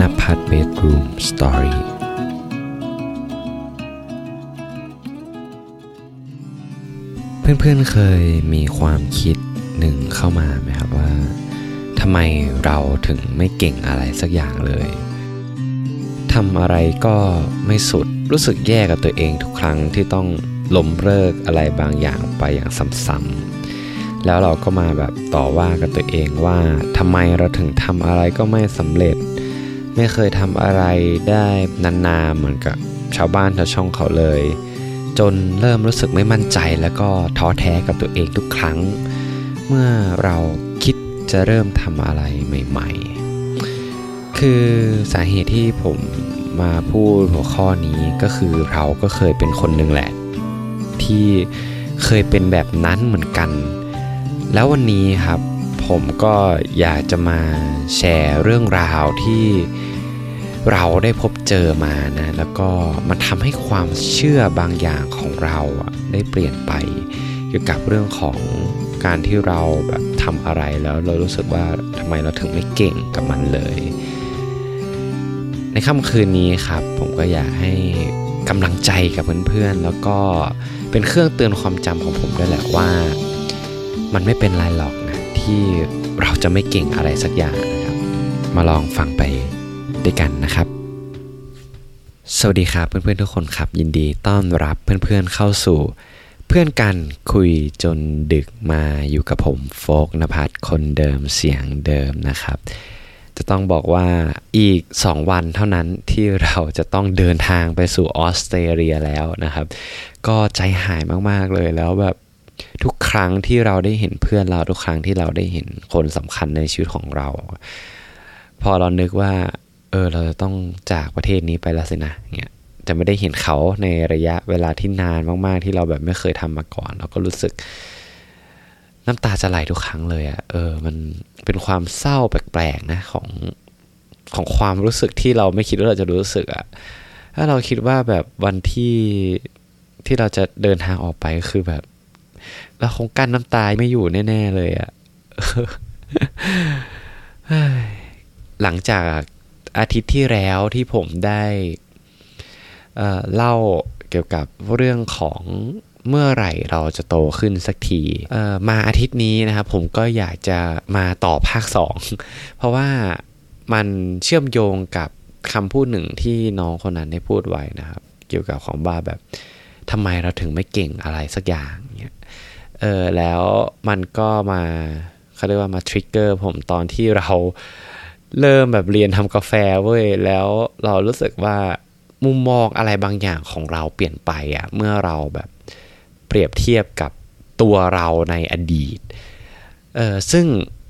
นภัทรเบดรูมสตอรี่เพื่อนๆเคยมีความคิดหนึ่งเข้ามาไหมครับว่าทำไมเราถึงไม่เก่งอะไรสักอย่างเลยทำอะไรก็ไม่สุดรู้สึกแย่กับตัวเองทุกครั้งที่ต้องล้มเลิกอะไรบางอย่างไปอย่างซ้ำๆแล้วเราก็มาแบบต่อว่ากับตัวเองว่าทำไมเราถึงทำอะไรก็ไม่สำเร็จ ไม่เคยทำอะไรได้นานๆเหมือนกับชาวบ้านชาวช่องเขาเลย จนเริ่มรู้สึกไม่มั่นใจแล้วก็ท้อแท้กับตัวเองทุกครั้ง เมื่อเราคิดจะเริ่มทำอะไรใหม่ ๆ คือสาเหตุที่ผมมาพูดหัวข้อนี้ก็คือเราก็เคยเป็นคนหนึ่งแหละ ที่เคยเป็นแบบนั้นเหมือนกัน แล้ววันนี้ครับ ผมก็อยากจะมาแชร์เรื่องราวที่เราได้พบเจอมานะ แล้วก็มันทำให้ความเชื่อบางอย่างของเราได้เปลี่ยนไป เกี่ยวกับเรื่องของการที่เราแบบทำอะไรแล้วเรารู้สึกว่าทำไมเราถึงไม่เก่งกับมันเลย ในค่ำคืนนี้ครับ ผมก็อยากให้กำลังใจกับเพื่อนๆ แล้วก็เป็นเครื่องเตือนความจำของผมด้วยแหละว่า มันไม่เป็นไรหรอก ที่เราจะไม่เก่งอะไรสักอย่างนะครับ มาลองฟังไปด้วยกันนะครับ สวัสดีครับเพื่อนๆทุกคนครับ ยินดีต้อนรับเพื่อนๆเข้าสู่ เพื่อนกันคุยจนดึกมาอยู่กับผมโฟกนภัทรคนเดิมเสียงเดิมนะครับ จะต้องบอกว่าอีก 2 วันเท่านั้นที่เราจะต้องเดินทางไปสู่ออสเตรเลียแล้วนะครับ ก็ใจหายมากๆเลยแล้วแบบ ทุกครั้งที่เราได้เห็นเพื่อนเราทุกครั้งที่เราได้เห็นคนสำคัญในชีวิตของเรา พอเรานึกว่า เออเราจะต้องจากประเทศนี้ไปแล้วสินะเนี่ยจะไม่ได้เห็นเขาในระยะเวลาที่นานมาก ๆ ที่เราแบบไม่เคยทำมาก่อน เราก็รู้สึก น้ำตาจะไหลทุกครั้งเลยอะ่ะเออ มันเป็นความเศร้าแปลกๆนะของของความรู้สึกที่เราไม่คิดว่าเราจะรู้สึกอะ่ะถ้าเราคิดว่าแบบวันที่ที่เราจะเดินทางออกไปก็คือแบบ เราคงกั้นน้ำตาไม่อยู่แน่ ๆ เลยอะ่ะหลังจากอาทิตย์ที่แล้วที่ผมได้เเล่าเกี่ยวกับเรื่องของเมื่อไหร่เราจะโตขึ้นสักทีมาอาทิตย์นี้นะครับผมก็อยากจะมาต่อภาค 2 เพราะว่ามันเชื่อมโยงกับคำพูดหนึ่งที่น้องคนนั้นได้พูดไว้นะครับ เกี่ยวกับของบ้าแบบทำไมเราถึงไม่เก่งอะไรสักอย่าง เออแล้วมันก็มาเขาเรียกว่ามาทริกเกอร์ผมตอนที่เราเริ่มแบบเรียนทำกาแฟเว้ยแล้วเรารู้สึกว่ามุมมองอะไรบางอย่างของเราเปลี่ยนไปอะเมื่อเราแบบเปรียบเทียบกับตัวเราในอดีตเออซึ่ง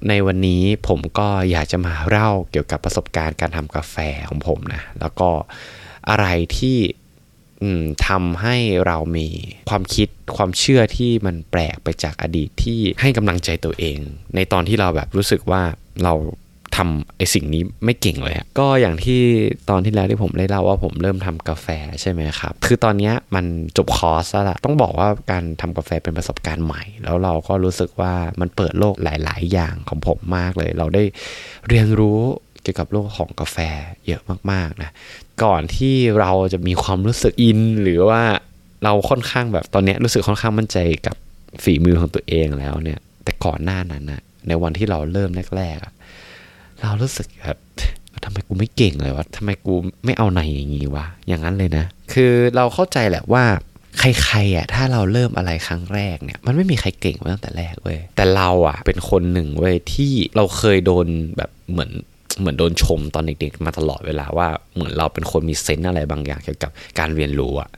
ในวันนี้ผมก็อยากจะมาเล่าเกี่ยวกับประสบการณ์การทำกาแฟของผมนะ แล้วก็อะไรที่ ทำให้เรามีความคิดความเชื่อที่มันแปลกไปจากอดีตที่ให้กำลังใจตัวเอง ในตอนที่เราแบบรู้สึกว่าเราทำไอสิ่งนี้ไม่เก่งเลยก็อย่างที่ตอนที่แล้วที่ผมได้เล่าว่าผมเริ่มทำกาแฟใช่ไหมครับ คือตอนนี้มันจบคอร์สแล้วละต้องบอกว่าการทำกาแฟเป็นประสบการณ์ใหม่ แล้วเราก็รู้สึกว่ามันเปิดโลกหลาย ๆ อย่างของผมมากเลย เราได้เรียนรู้ กี่ยวกับโลกของกาแฟเยอะมากๆนะก่อนที่เราจะมีความรู้สึกอิน หรือว่าเราค่อนข้างแบบตอนนี้รู้สึกค่อนข้างมั่นใจกับฝีมือของตัวเองแล้วเนี่ย แต่ก่อนหน้านั้นนะในวันที่เราเริ่มแรกๆเรารู้สึกแบบทำไมกูไม่เก่งเลยวะทำไมกูไม่เอาไหนอย่างงี้วะอย่างนั้นเลยนะ คือเราเข้าใจแหละว่าใครๆอะถ้าเราเริ่มอะไรครั้งแรกเนี่ยมันไม่มีใครเก่งมาตั้งแต่แรกเว้ยแต่เราอะเป็นคนหนึ่งเว้ยที่เราเคยโดนแบบเหมือน เหมือนโดนชมตอนเด็กๆ มาตลอดเวลาว่าเหมือนเราเป็นคนมี sense อะไรบางอย่างเกี่ยวกับการเรียนรู้อะ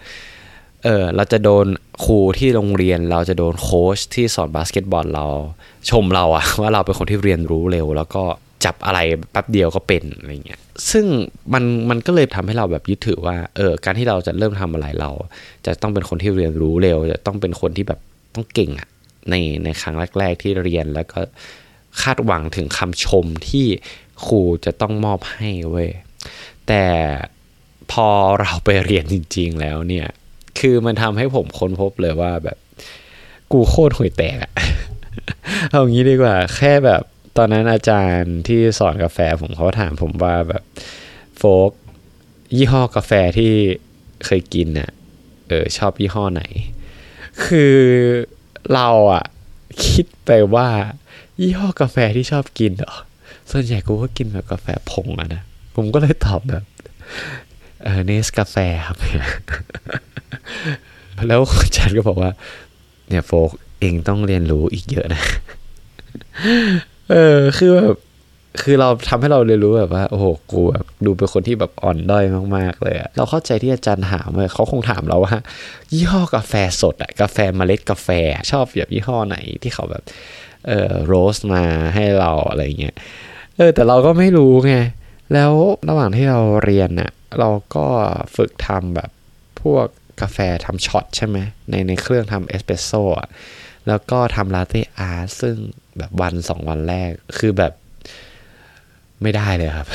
เออเราจะโดนครูที่โรงเรียน เราจะโดนโค้ชที่สอนบาสเกตบอลเราชมเราอะว่าเราเป็นคนที่เรียนรู้เร็ว แล้วก็จับอะไรแป๊บเดียวก็เป็นอะไรเงี้ยซึ่งมันมันก็เลยทำให้เราแบบยึดถือว่าเออการที่เราจะเริ่มทำอะไรเรา จะต้องเป็นคนที่เรียนรู้เร็ว จะต้องเป็นคนที่แบบต้องเก่งอะในในครั้งแรก ๆ ที่เรียนแล้วก็คาดหวังถึงคำชมที่ ครูจะต้องมอบให้เว้ยแต่พอเราไปเรียนจริง ๆ แล้วเนี่ย คือมันทำให้ผมค้นพบเลยว่าแบบ กูโคตรห่วยแตกอะเอางี้ดีกว่า แค่แบบตอนนั้นอาจารย์ที่สอนกาแฟผมเขาถามผมว่าแบบโฟกยี่ห้อกาแฟที่เคยกินน่ะเออชอบยี่ห้อไหน คือเราอะคิดไปว่า ยี่ห้อกาแฟที่ชอบกินเหรอ ส่วนใหญ่กูก็กินแบบกาแฟผงอะนะผมก็เลยตอบแบบเออเนสกาแฟครับ แล้วอาจารย์ก็บอกว่า เนี่ยโฟกเองต้องเรียนรู้อีกเยอะนะ เออคือแบบคือเราทำให้เราเรียนรู้แบบว่า โอ้โหกูแบบดูเป็นคนที่แบบอ่อนด้อยมากๆเลยอะเราเข้าใจที่อาจารย์ถามเลยเขาคงถามเราว่ายี่ห้อกาแฟสดอะกาแฟเมล็ดกาแฟชอบแบบยี่ห้อไหนที่เขาแบบ เออโรสมาให้เราอะไรเงี้ย เออแต่เราก็ไม่รู้ไง แล้วระหว่างที่เราเรียนน่ะเราก็ฝึกทำแบบพวกกาแฟทำช็อตใช่ไหมในในเครื่องทำเอสเปรสโซ่ะแล้วก็ทำลาเต้อาร์ซึ่งแบบวันสองวันแรกคือแบบไม่ได้เลยครับ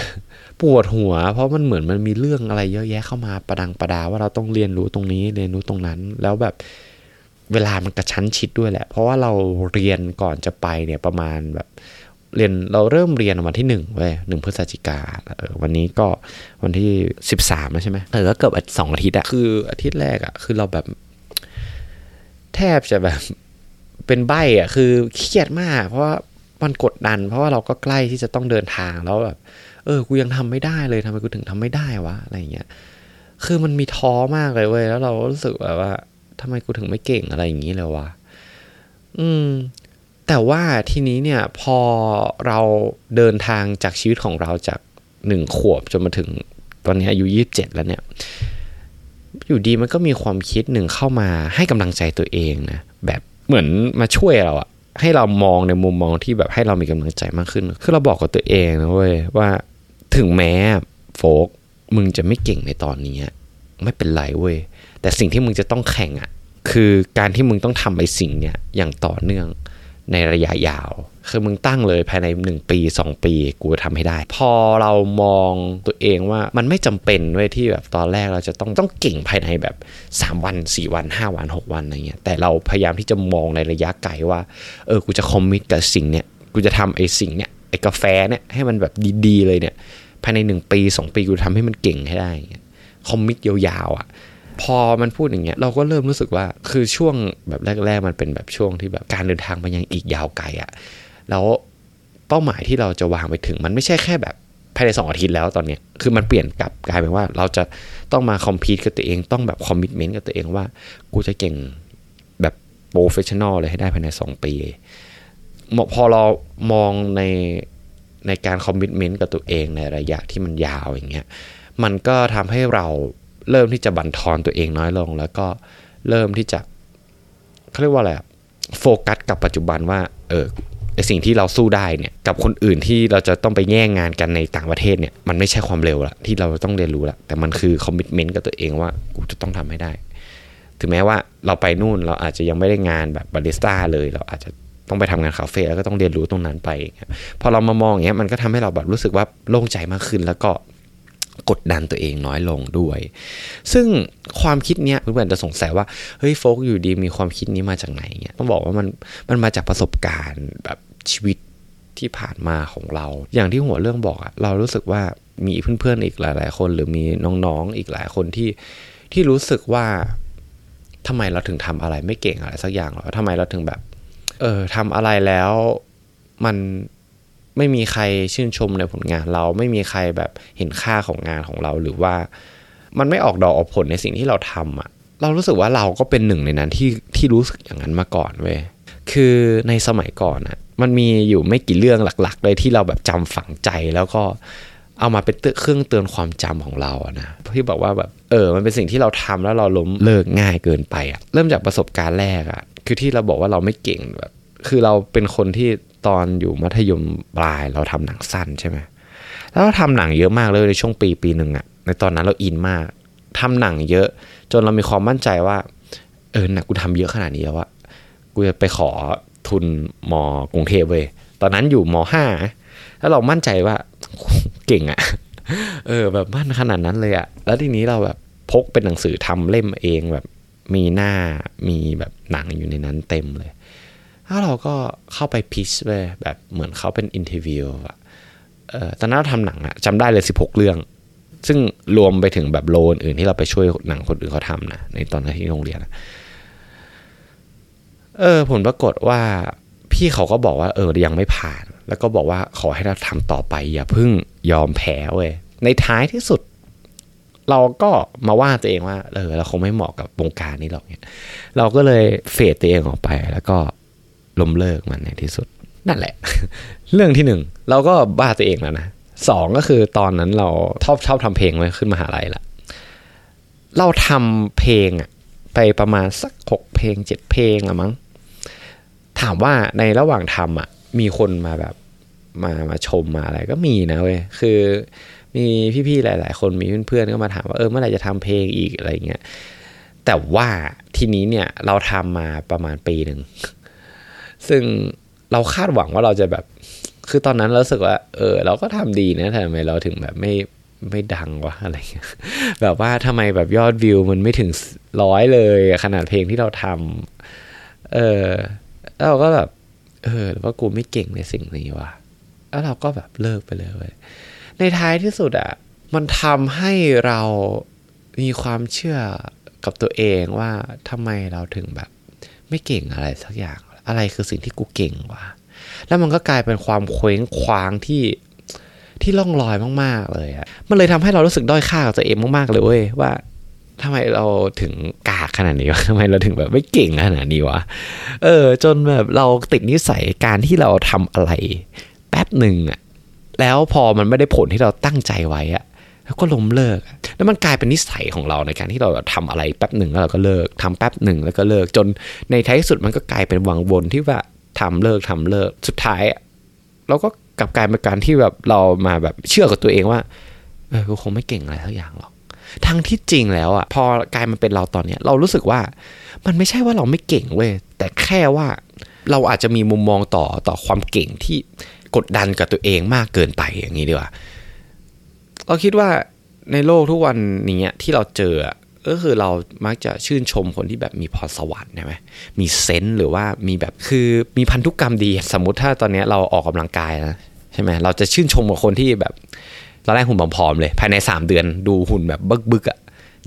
ปวดหัว เพราะมันเหมือนมันมีเรื่องอะไรเยอะแยะเข้ามาประดังประดาว่าเราต้องเรียนรู้ตรงนี้เรียนรู้ตรงนั้น แล้วแบบเวลามันกระชั้นชิดด้วยแหละ เพราะว่าเราเรียนก่อนจะไปเนี่ยประมาณแบบ เรียนเราเริ่มเรียนวันที่หนึ่งเว้ยหนึ่งพฤศจิกาเออวันนี้ก็วันที่สิบสามแล้วใช่ไหมเออก็เกือบสองอาทิตย์อะคืออาทิตย์แรกอะคือเราแบบ แทบจะแบบเป็นใบอะคือเครียดมาก เพราะว่ามันกดดัน เพราะว่าเราก็ใกล้ที่จะต้องเดินทางแล้วแบบเออ กูยังทำไม่ได้เลยทำไมกูถึงทำไม่ได้วะอะไรเงี้ย คือมันมีท้อมากเลยเว้ย แล้วเราก็รู้สึกแบบว่าทำไมกูถึงไม่เก่งอะไรอย่างนี้เลยวะ อืม แต่ว่าทีนี้เนี่ยพอเราเดินทางจากชีวิตของเราจากหนึ่งขวบจนมาถึงตอนนี้อายุยี่สิบเจ็ดแล้วเนี่ย อยู่ดีมันก็มีความคิดหนึ่งเข้ามาให้กำลังใจตัวเองนะแบบเหมือนมาช่วยเราอะให้เรามองในมุมมองที่แบบให้เรามีกำลังใจมากขึ้น คือเราบอกกับตัวเองนะเว้ยว่าถึงแม้โฟกมึงจะไม่เก่งในตอนนี้ไม่เป็นไรเว้ยแต่สิ่งที่มึงจะต้องแข่งอะคือการที่มึงต้องทำไอ้สิ่งเนี้ยอย่างต่อเนื่อง ในระยะยาว คือมึงตั้งเลยภายในหนึ่งปีสองปี กูจะทำให้ได้ พอเรามองตัวเองว่ามันไม่จำเป็นเว้ยที่แบบตอนแรกเราจะต้องต้องเก่งภายในแบบ 3 วัน 4 วัน 5 วัน 6 วันอะไรเงี้ยแต่เราพยายามที่จะมองในระยะไกลว่าเออกูจะคอมมิตกับสิ่งเนี้ยกูจะทำไอ้สิ่งเนี้ยไอ้กาแฟเนี่ยให้มันแบบดีๆเลยเนี่ยภายใน 1 ปี 2 ปีกูทำให้มันเก่งให้ได้ commit ยาวๆอะ พอมันพูดอย่างเงี้ยเราก็เริ่มรู้สึกว่าคือช่วงแบบแรก ๆ มันเป็นแบบช่วงที่แบบการเดินทางไปยังอีกยาวไกลอะ่ะแล้วเป้าหมายที่เราจะวางไปถึง มันไม่ใช่แค่แบบภายในสองอาทิตย์แล้วตอนเนี้ยคือมันเปลี่ยนกลับกลายเป็นว่า เราจะต้องมา compete กับตัวเองต้องแบบ commitment กับตัวเองว่า กูจะเก่งแบบ professional เลยให้ได้ภายในสองปี พอเรามองในในการคอมมิชเมนต์กับตัวเองในระยะที่มันยาวอย่างเงี้ยมันก็ทำให้เรา เริ่มที่จะบั่นทอนตัวเองน้อยลง แล้วก็เริ่มที่จะเขาเรียกว่าอะไรโฟกัสกับปัจจุบันว่าเออไอสิ่งที่เราสู้ได้เนี่ยกับคนอื่นที่เราจะต้องไปแย่งงานกันในต่างประเทศเนี่ยมันไม่ใช่ความเร็วละที่เราต้องเรียนรู้ละแต่มันคือคอมมิชเมนต์กับตัวเองว่ากูจะต้องทำให้ได้ ถึงแม้ว่าเราไปนู่นเราอาจจะยังไม่ได้งานแบบบาริสต้าเลย เราอาจจะต้องไปทำงานคาเฟ่แล้วก็ต้องเรียนรู้ตรงนั้นไปพอเรามามองอย่างเงี้ยมันก็ทำให้เราแบบรู้สึกว่าโล่งใจมากขึ้น แล้วก็ กดดันตัวเองน้อยลงด้วย ซึ่งความคิดเนี้ยเพื่อนๆจะสงสัยว่าเฮ้ยโฟกอยู่ดีมีความคิดนี้มาจากไหนเงี้ยต้องบอกว่ามันมันมาจากประสบการณ์แบบชีวิตที่ผ่านมาของเรา อย่างที่หัวเรื่องบอกอะเรารู้สึกว่ามีเพื่อนๆอีกหลาย ๆ คน หรือมีน้องๆอีกหลายคนที่ที่รู้สึกว่าทำไมเราถึงทำอะไรไม่เก่งอะไรสักอย่างหรอทำไมเราถึงแบบ เออทำอะไรแล้วมัน ไม่มีใครชื่นชมในผลงานเราไม่มีใครแบบเห็นค่าของงานของเราหรือว่า มันไม่ออกดอกออกผลในสิ่งที่เราทำอะ่ะเรารู้สึกว่าเราก็เป็นหนึ่งในนั้นที่ที่รู้สึกอย่างนั้นมาก่อนเว้ยคือในสมัยก่อนอะ่ะมันมีอยู่ไม่กี่เรื่องหลักๆเลยที่เราแบบจำฝังใจแล้วก็เอามาเป็นเครื่องเตือนความจำของเราอะนะที่บอกว่าแบบเออ มันเป็นสิ่งที่เราทำแล้วเราล้มเลิกง่ายเกินไปอะเริ่มจากประสบการณ์แรกอะคือที่เราบอกว่าเราไม่เก่งแบบ คือเราเป็นคนที่ ตอนอยู่มัธยมปลายเราทำหนังสั้นใช่ไหมแล้วเราทำหนังเยอะมากเลยในช่วงปีปีหนึ่งอะในตอนนั้นเราอินมากทำหนังเยอะ จนเรามีความมั่นใจว่า เออหนักกูทำเยอะขนาดนี้แล้วอะกูจะไปขอทุนม.กรุงเทพเว้ยตอนนั้นอยู่ม.ห้าแล้วเรามั่นใจว่าเก่งอะเออแบบมั่นขนาดนั้นเลยอะแล้วทีนี้เราแบบ book เป็นหนังสือทำเล่มเองแบบมีหน้ามีแบบหนังอยู่ในนั้นเต็มเลย แล้วเราก็เข้าไป pitch ไปแบบเหมือนเขาเป็น interview อะตอนนั้นเราทำหนังอะจำได้เลย 16 เรื่อง ซึ่งรวมไปถึงแบบ role อื่นที่เราไปช่วยหนังคนอื่นเขาทำนะในตอนที่โรงเรียนเออผลปรากฏว่าพี่เขาก็บอกว่าเออยังไม่ผ่าน แล้วก็บอกว่าขอให้เราทำต่อไป อย่าเพิ่งยอมแพ้เว้ยในท้ายที่สุด เราก็มาว่าตัวเองว่าเออเราคงไม่เหมาะกับวงการนี้หรอกเนี่ยเราก็เลยเฟดตัวเองออกไป แล้วก็ ล้มเลิกมันในที่สุด นั่นแหละ เรื่องที่หนึ่งเราก็บ้าตัวเองแล้วนะสองก็คือตอนนั้นเราชอบชอบทำเพลงไว้ขึ้นมหาลัยละเราทำเพลงอะไปประมาณสักหกเพลงเจ็ดเพลงอะมั้งถามว่าในระหว่างทำอะมีคนมาแบบมามาชมมาอะไรก็มีนะเว้ยคือมีพี่ๆหลาย ๆ คนมีเพื่อนๆก็มาถามว่าเออเมื่อไหร่จะทำเพลงอีกอะไรเงี้ยแต่ว่าทีนี้เนี่ยเราทำมาประมาณปีหนึ่ง ซึ่งเราคาดหวังว่าเราจะแบบ คือตอนนั้นเราสึกว่า เออ เราก็ทำดีนะทำไมเราถึงแบบไม่ไม่ดังวะอะไรเงี้ยแบบว่าทำไมแบบยอดวิวมันไม่ถึงร้อยเลย ขนาดเพลงที่เราทำเออแล้วเราก็แบบ เออว่ากูไม่เก่งในสิ่งนี้วะแล้วเราก็แบบเลิกไปเลยเว้ยในท้ายที่สุดอะมันทำให้เรามีความเชื่อกับตัวเองว่าทำไมเราถึงแบบ ไม่เก่งอะไรสักอย่าง อะไรคือสิ่งที่กูเก่งวะแล้วมันก็กลายเป็นความเคว้งคว้างที่ที่ล่องลอยมาก ๆ เลยอะมันเลยทำให้เรารู้สึกด้อยค่ากับตัวเองมาก ๆ เลยเว้ยว่าทำไมเราถึงกากขนาดนี้วะทำไมเราถึงแบบไม่เก่งขนาดนี้วะ เออ จนแบบเราติดนิสัยการที่เราทำอะไร แป๊บหนึ่งอะแล้วพอมันไม่ได้ผลที่เราตั้งใจไว้อะ แล้วก็ล้มเลิก แล้วมันกลายเป็นนิสัยของเราในการที่เราทำอะไรแป๊บหนึ่งแล้วเราก็เลิกทำแป๊บหนึ่งแล้วก็เลิกจนในท้ายสุดมันก็กลายเป็นวังวนที่ว่าทำเลิกทำเลิกสุดท้ายเราก็กลับกลายเป็นการที่แบบเรามาแบบเชื่อกับตัวเองว่าเออกูคงไม่เก่งอะไรสักอย่างหรอกทั้งที่จริงแล้วอะพอกลายมาเป็นเราตอนเนี้ยเรารู้สึกว่ามันไม่ใช่ว่าเราไม่เก่งเว้ยแต่แค่ว่าเราอาจจะมีมุมมองต่อต่อความเก่งที่กดดันกับตัวเองมากเกินไปอย่างนี้ดีกว่า เราคิดว่าในโลกทุกวันนี้ที่เราเจอก็คือเรามักจะชื่นชมคนที่แบบมีพรสวรรค์ใช่ไหมมีเซนส์หรือว่ามีแบบคือมีพันธุกรรมดี สมมุติถ้าตอนนี้เราออกกำลังกายนะใช่ไหมเราจะชื่นชมกับคนที่แบบตอนแรกหุ่นผอมๆเลย ภายใน 3 เดือนดูหุ่นแบบบึกๆอะ่ะ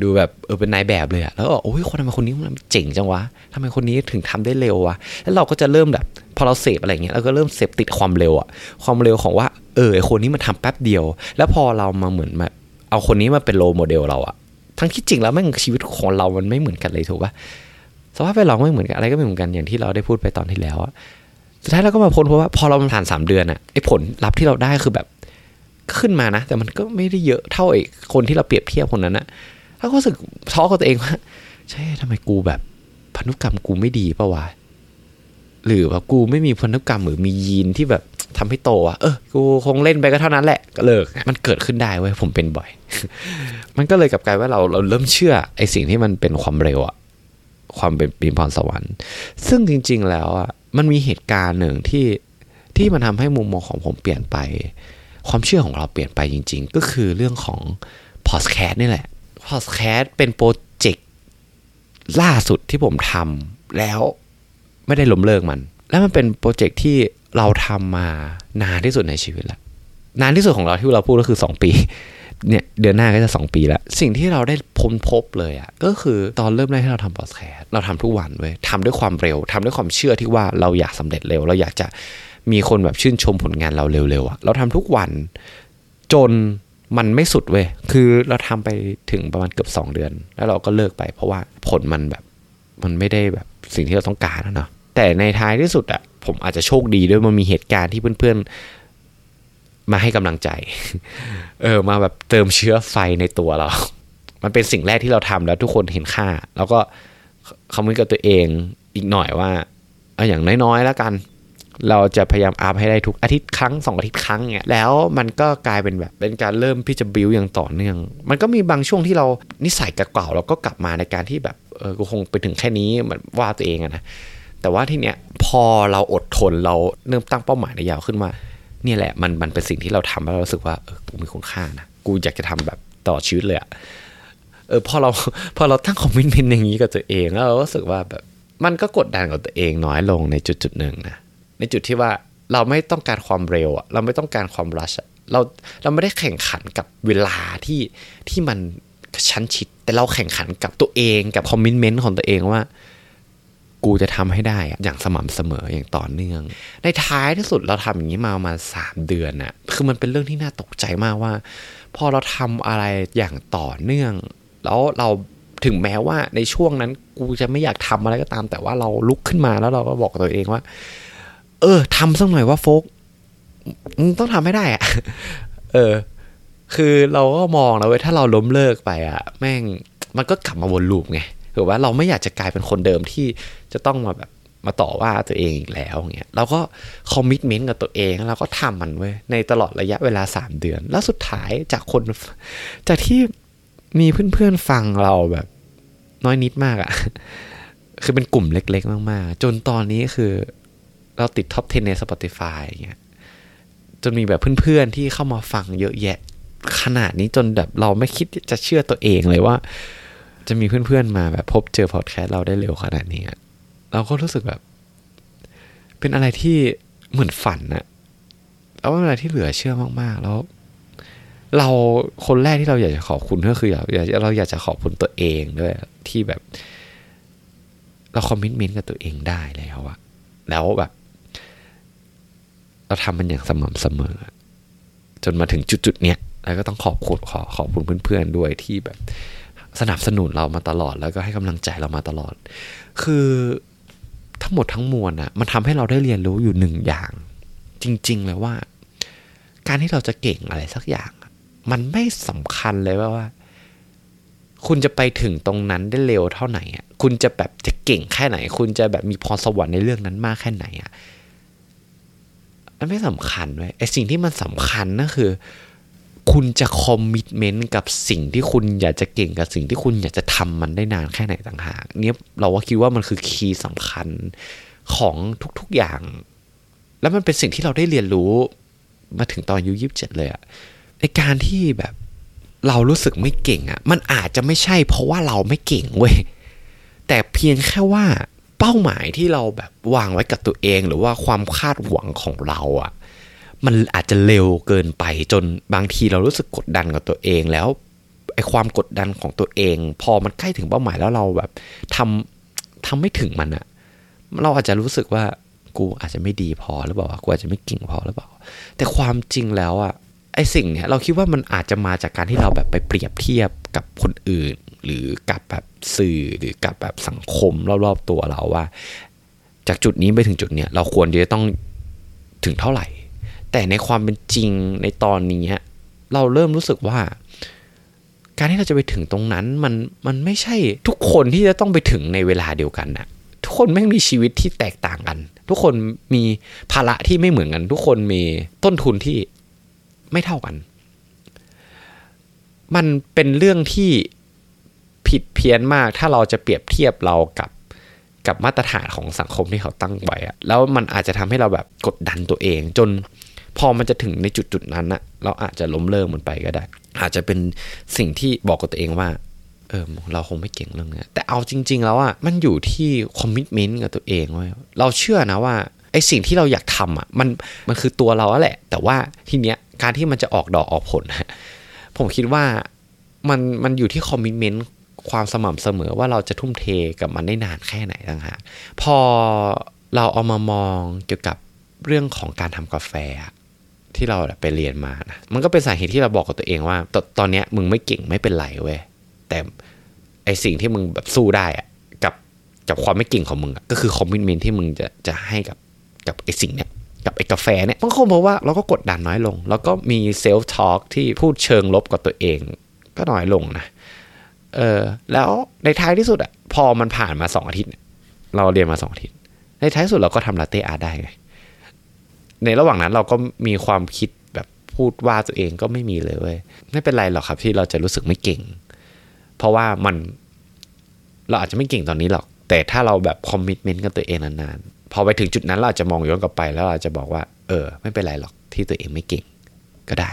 ดูแบบเออเป็นนายแบบเลยอะแล้วก็โอ้ยคนทำไมคนนี้มันเจ๋งจังวะทำไมคนนี้ถึงทำได้เร็ววะแล้วเราก็จะเริ่มแบบพอเราเสพอะไรเงี้ยเราก็เริ่มเสพติดความเร็วอะความเร็วของว่าเออไอคนนี้มันทาแป๊บเดียว แล้วพอเรามาเหมือนแบบเอาคนนี้มาเป็น role model เราอะทั้งที่จริงแล้วแม่งชีวิตของเรามันไม่เหมือนกันเลยถูกปะสภาพแวดล้อมไม่เหมือนกันอะไรก็ไม่เหมือนกันอย่างที่เราได้พูดไปตอนที่แล้วอะสุดท้ายเราก็มาพ้นเพราะว่าพอเราผ่านสามเดือนอะไอ้ผลลัพธ์ที่เราได้คือแบบขึ้นมานะ แต่มันก็ไม่ได้เยอะเท่าไอ้คนที่เราเปรียบเทียบคนนั้นอะ แล้วก็รู้สึกท้อกับตัวเองว่าใช่ทำไมกูแบบพันธุกรรมกูไม่ดีปะวะหรือว่ากูไม่มีพันธุกรรมหรือมียีนที่แบบทำให้โตอะเออกูคงเล่นไปก็เท่านั้นแหละก็เลิกมันเกิดขึ้นได้เว้ยผมเป็นบ่อย มันก็เลยกับกลายว่าเราเราเริ่มเชื่อไอ้สิ่งที่มันเป็นความเร็วอะความเป็นปีนพรสวรรค์ ซึ่งจริง ๆ แล้วอะมันมีเหตุการณ์หนึ่งที่ที่มันทำให้มุมมองของผมเปลี่ยนไป ความเชื่อของเราเปลี่ยนไปจริง ๆ ก็คือเรื่องของพอดแคสต์นี่แหละ พอดแคสต์เป็นโปรเจกต์ล่าสุดที่ผมทำแล้วไม่ได้ล้มเลิกมัน แล้วมันเป็นโปรเจกต์ที่เราทำมานานที่สุดในชีวิตแล้วนานที่สุดของเราที่เราพูดก็คือ 2 ปี เนี่ยเดือนหน้าก็จะ 2 ปีแล้ว สิ่งที่เราได้พ้นพบเลยอะ่ะก็คือตอนเริ่มแรกที่เราทำพอดแคสต์เราทำทุกวันเว้ยทำด้วยความเร็วทำด้วยความเชื่อที่ว่าเราอยากสำเร็จเร็ว เราอยากจะมีคนแบบชื่นชมผลงานเราเร็วๆอะ่ะเราทำทุกวันจน มันไม่สุดเว้ยคือเราทำไปถึงประมาณเกือบ 2 เดือน แล้วเราก็เลิกไป เพราะว่าผลมันแบบมันไม่ได้แบบสิ่งที่เราต้องการนะเนาะแต่ในท้ายที่สุดอะผมอาจจะโชคดีด้วยมันมีเหตุการณ์ที่เพื่อนๆ มาให้กำลังใจ เออมาแบบเติมเชื้อไฟในตัวเรา มันเป็นสิ่งแรกที่เราทำแล้วทุกคนเห็นค่า แล้วก็คำนึงกับตัวเองอีกหน่อยว่าเอาอย่างน้อยๆแล้วกัน เราจะพยายามอัพให้ได้ทุกอาทิตย์ครั้งสองอาทิตย์ครั้งเนี่ยแล้วมันก็กลายเป็นแบบเป็นการเริ่มที่จะบิวอย่างต่อเนื่อง มันก็มีบางช่วงที่เรานิสัยเก่าๆเราก็กลับมาในการที่แบบเออกูคงไปถึงแค่นี้เหมือนว่าตัวเองอะนะแต่ว่าที่เนี้ยพอเราอดทนเราเริ่มตั้งเป้าหมายในยาวขึ้นว่าเนี่ยแหละมันมันเป็นสิ่งที่เราทำแล้วเรารู้สึกว่าเออกูมีคุณค่านะกูอยากจะทำแบบต่อชีวิตเลยอะเออพอเราพอเราตั้งคอมมิชเมนต์อย่างนี้กับตัวเองแล้วเรารู้สึกว่าแบบมันก็กดดันกับตัวเองน้อยลงในจุดจุดหนึ่งนะ ในจุดที่ว่าเราไม่ต้องการความเร็วอะเราไม่ต้องการความรัชเราเราไม่ได้แข่งขันกับเวลาที่ที่มันชั้นชิด แต่เราแข่งขันกับตัวเองกับคอมมิชเมนต์ของตัวเองว่า กูจะทำให้ได้อะอย่างสม่ำเสมออย่างต่อเนื่อง ในท้ายที่สุดเราทำอย่างนี้มาประมาณสามเดือนน่ะคือมันเป็นเรื่องที่น่าตกใจมากว่า พอเราทำอะไรอย่างต่อเนื่อง แล้วเราถึงแม้ว่าในช่วงนั้นกูจะไม่อยากทำอะไรก็ตาม แต่ว่าเราลุกขึ้นมาแล้วเราก็บอกตัวเองว่า เออทำสักหน่อยว่าโฟกต้องทำให้ได้อะเออ คือเราก็มองนะเว้ยถ้าเราล้มเลิกไปอะแม่งมันก็กลับมาวนลูปไงถือว่าเราไม่อยากจะกลายเป็นคนเดิมที่จะต้องมาแบบมาต่อว่าตัวเองอีกแล้วเงี้ยเราก็คอมมิชเมนต์กับตัวเองแล้วเราก็ทำมันเว้ยในตลอดระยะเวลาสามเดือน แล้วสุดท้ายจากคน จากที่มีเพื่อนๆฟังเราแบบ น้อยนิดมากอะ คือเป็นกลุ่มเล็ก ๆ มากๆ จนตอนนี้คือ เราติดท็อป 10 ใน Spotify อย่างเงี้ยจนมีแบบเพื่อนๆที่เข้ามาฟังเยอะแยะ ขนาดนี้จนแบบเราไม่คิดจะเชื่อตัวเองเลยว่า จะมีเพื่อนๆมาแบบพบเจอพอดแคสต์เราได้เร็วขนาดนี้อะเราก็รู้สึกแบบ เป็นอะไรที่เหมือนฝันอะแล้วเป็นอะไรที่เหลือเชื่อมากๆ แล้ว เราคนแรกที่เราอยากจะขอบคุณก็คืออยากอยากเราอยากจะขอบคุณตัวเองด้วยที่แบบ เราคอมมิชเมนต์กับตัวเองได้แล้วอะแล้วแบบ เราทำมันอย่างสม่ำเสมอ จนมาถึงจุดๆเนี้ยแล้วก็ต้องขอบคุณขอขอบคุณเพื่อนๆด้วยที่แบบ สนับสนุนเรามาตลอด แล้วก็ให้กำลังใจเรามาตลอด คือทั้งหมดทั้งมวลอะมันทำให้เราได้เรียนรู้อยู่หนึ่งอย่าง จริงๆเลยว่า การที่เราจะเก่งอะไรสักอย่าง มันไม่สำคัญเลยว่าว่า คุณจะไปถึงตรงนั้นได้เร็วเท่าไหร่อะคุณจะแบบจะเก่งแค่ไหน คุณจะแบบมีพรสวรรค์ในเรื่องนั้นมากแค่ไหนอะ มันไม่สำคัญเว้ยไอสิ่งที่มันสำคัญนั่นคือ คุณจะคอมมิชเมนต์กับสิ่งที่คุณอยากจะเก่งกับสิ่งที่คุณอยากจะทำมันได้นานแค่ไหนต่างหากเนี่ยเราว่าคิดว่ามันคือคีย์สำคัญของทุกๆอย่าง แล้วมันเป็นสิ่งที่เราได้เรียนรู้มาถึงตอนอายุยี่สิบเจ็ดเลยอะในการที่แบบเรารู้สึกไม่เก่งอะมันอาจจะไม่ใช่เพราะว่าเราไม่เก่งเว้ยแต่เพียงแค่ว่า เป้าหมายที่เราแบบวางไว้กับตัวเอง หรือว่าความคาดหวังของเราอะมันอาจจะเร็วเกินไปจนบางทีเรารู้สึกกดดันกับตัวเองแล้วไอ้ความกดดันของตัวเอง พอมันใกล้ถึงเป้าหมายแล้วเราแบบทำทำไม่ถึงมันอะเราอาจจะรู้สึกว่ากูอาจจะไม่ดีพอหรือเปล่ากูอาจจะไม่เก่งพอหรือเปล่า แต่ความจริงแล้วอะไอสิ่งเนี้ยเราคิดว่ามันอาจจะมาจากการที่เราแบบไปเปรียบเทียบกับคนอื่น หรือกับแบบสื่อหรือกับแบบสังคมรอบๆตัวเราว่า จากจุดนี้ไปถึงจุดเนี้ยเราควรจะต้องถึงเท่าไหร่ แต่ในความเป็นจริงในตอนนี้เราเริ่มรู้สึกว่า การที่เราจะไปถึงตรงนั้นมันมันไม่ใช่ทุกคนที่จะต้องไปถึงในเวลาเดียวกันนะทุกคนแม่งมีชีวิตที่แตกต่างกัน ทุกคนมีภาระที่ไม่เหมือนกัน ทุกคนมีต้นทุนที่ไม่เท่ากัน มันเป็นเรื่องที่ ผิดเพี้ยนมาก ถ้าเราจะเปรียบเทียบเรากับกับมาตรฐานของสังคมที่เขาตั้งไว้อะแล้วมันอาจจะทำให้เราแบบกดดันตัวเอง จนพอมันจะถึงในจุดจุดนั้นอะเราอาจจะล้มเลิกมันไปก็ได้ อาจจะเป็นสิ่งที่บอกกับตัวเองว่าเออเราคงไม่เก่งเรื่องนี้แต่เอาจริง ๆ แล้วอะมันอยู่ที่คอมมิชเมนต์กับตัวเองเว้ยเราเชื่อนะว่าไอสิ่งที่เราอยากทำอะมันมันคือตัวเราแหละ แต่ว่าทีเนี้ยการที่มันจะออกดอกออกผล ผมคิดว่ามันมันอยู่ที่คอมมิชเมนต์ ความสม่ำเสมอว่าเราจะทุ่มเทกับมันได้นานแค่ไหนต่างหากพอเราเอามามองเกี่ยวกับเรื่องของการทำกาแฟที่เราไปเรียนมานะมันก็เป็นสาเหตุที่เราบอกกับตัวเองว่า ตตอนนี้มึงไม่เก่งไม่เป็นไรเว้ยแต่ไอสิ่งที่มึงแบบสู้ได้อะกับกับความไม่เก่งของมึงก็คือ commitment ที่มึงจะจะให้กับกับไอสิ่งเนี้ยกับไอ้กาแฟเนี่ยบางคนบอกว่าเราก็กดดันน้อยลง แล้วก็มี self-talk ที่พูดเชิงลบกับตัวเอง ก็น้อยลงนะ เออ แล้วในท้ายที่สุดอะพอมันผ่านมาสองอาทิตย์ เราเรียนมาสองอาทิตย์ ในท้ายสุดเราก็ทำลาเต้อาร์ตได้ไงในระหว่างนั้นเราก็มีความคิดแบบพูดว่าตัวเองก็ไม่มีเลยเว้ยไม่เป็นไรหรอกครับที่เราจะรู้สึกไม่เก่ง เพราะว่ามันเราอาจจะไม่เก่งตอนนี้หรอก แต่ถ้าเราแบบคอมมิชเมนต์กับตัวเองนานๆ พอไปถึงจุดนั้นเราอาจจะมองย้อนกลับไปแล้วเราจะบอกว่า เออ ไม่เป็นไรหรอกที่ตัวเองไม่เก่งก็ได้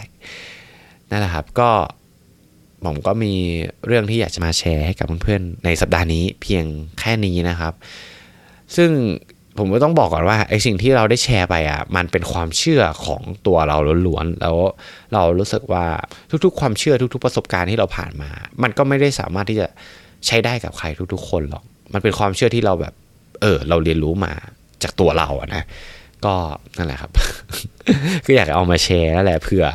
นั่นแหละครับ ก็ ผมก็มีเรื่องที่อยากจะมาแชร์ให้กับเพื่อนๆในสัปดาห์นี้เพียงแค่นี้นะครับ ซึ่งผมก็ต้องบอกก่อนว่าไอ้สิ่งที่เราได้แชร์ไปอะมันเป็นความเชื่อของตัวเราล้วนๆแล้วเรารู้สึกว่าทุกๆ ความเชื่อทุก ๆ ประสบการณ์ที่เราผ่านมา มันก็ไม่ได้สามารถที่จะใช้ได้กับใครทุกๆ คนหรอก มันเป็นความเชื่อที่เราแบบ เออ เราเรียนรู้มาจากตัวเราอะนะ ก็นั่นแหละครับก็อยากเอามาแชร์นั่นแหละเผื่อ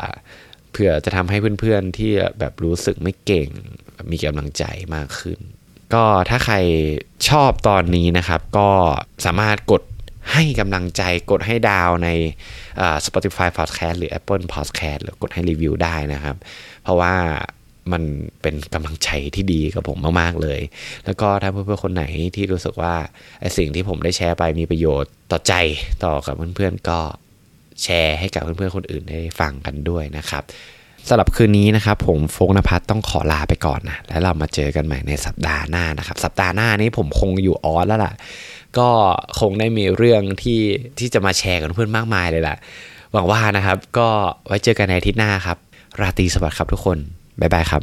เผื่อจะทำให้เพื่อนๆที่แบบรู้สึกไม่เก่ง มีกำลังใจมากขึ้น ก็ถ้าใครชอบตอนนี้นะครับ ก็สามารถกดให้กำลังใจกดให้ดาวใน Spotify Podcast หรือ Apple Podcast หรือกดให้รีวิวได้นะครับ เพราะว่ามันเป็นกำลังใจที่ดีกับผมมาก ๆ เลย แล้วก็ถ้าเพื่อนๆคนไหนที่รู้สึกว่าไอสิ่งที่ผมได้แชร์ไปมีประโยชน์ต่อใจต่อกับเพื่อนๆก็ แชร์ให้กับเพื่อนๆคนอื่นได้ฟังกันด้วยนะครับสำหรับคืนนี้นะครับผมโฟกนภัทรต้องขอลาไปก่อนนะแล้วเรามาเจอกันใหม่ในสัปดาห์หน้านะครับ สัปดาห์หน้านี้ผมคงอยู่ออสแล้วล่ะ ก็คงได้มีเรื่องที่ที่จะมาแชร์กับเพื่อนมากมายเลยแหละหวังว่านะครับ ก็ไว้เจอกันในอาทิตย์หน้าครับ ราตรีสวัสดิ์ครับทุกคนบ๊ายบายครับ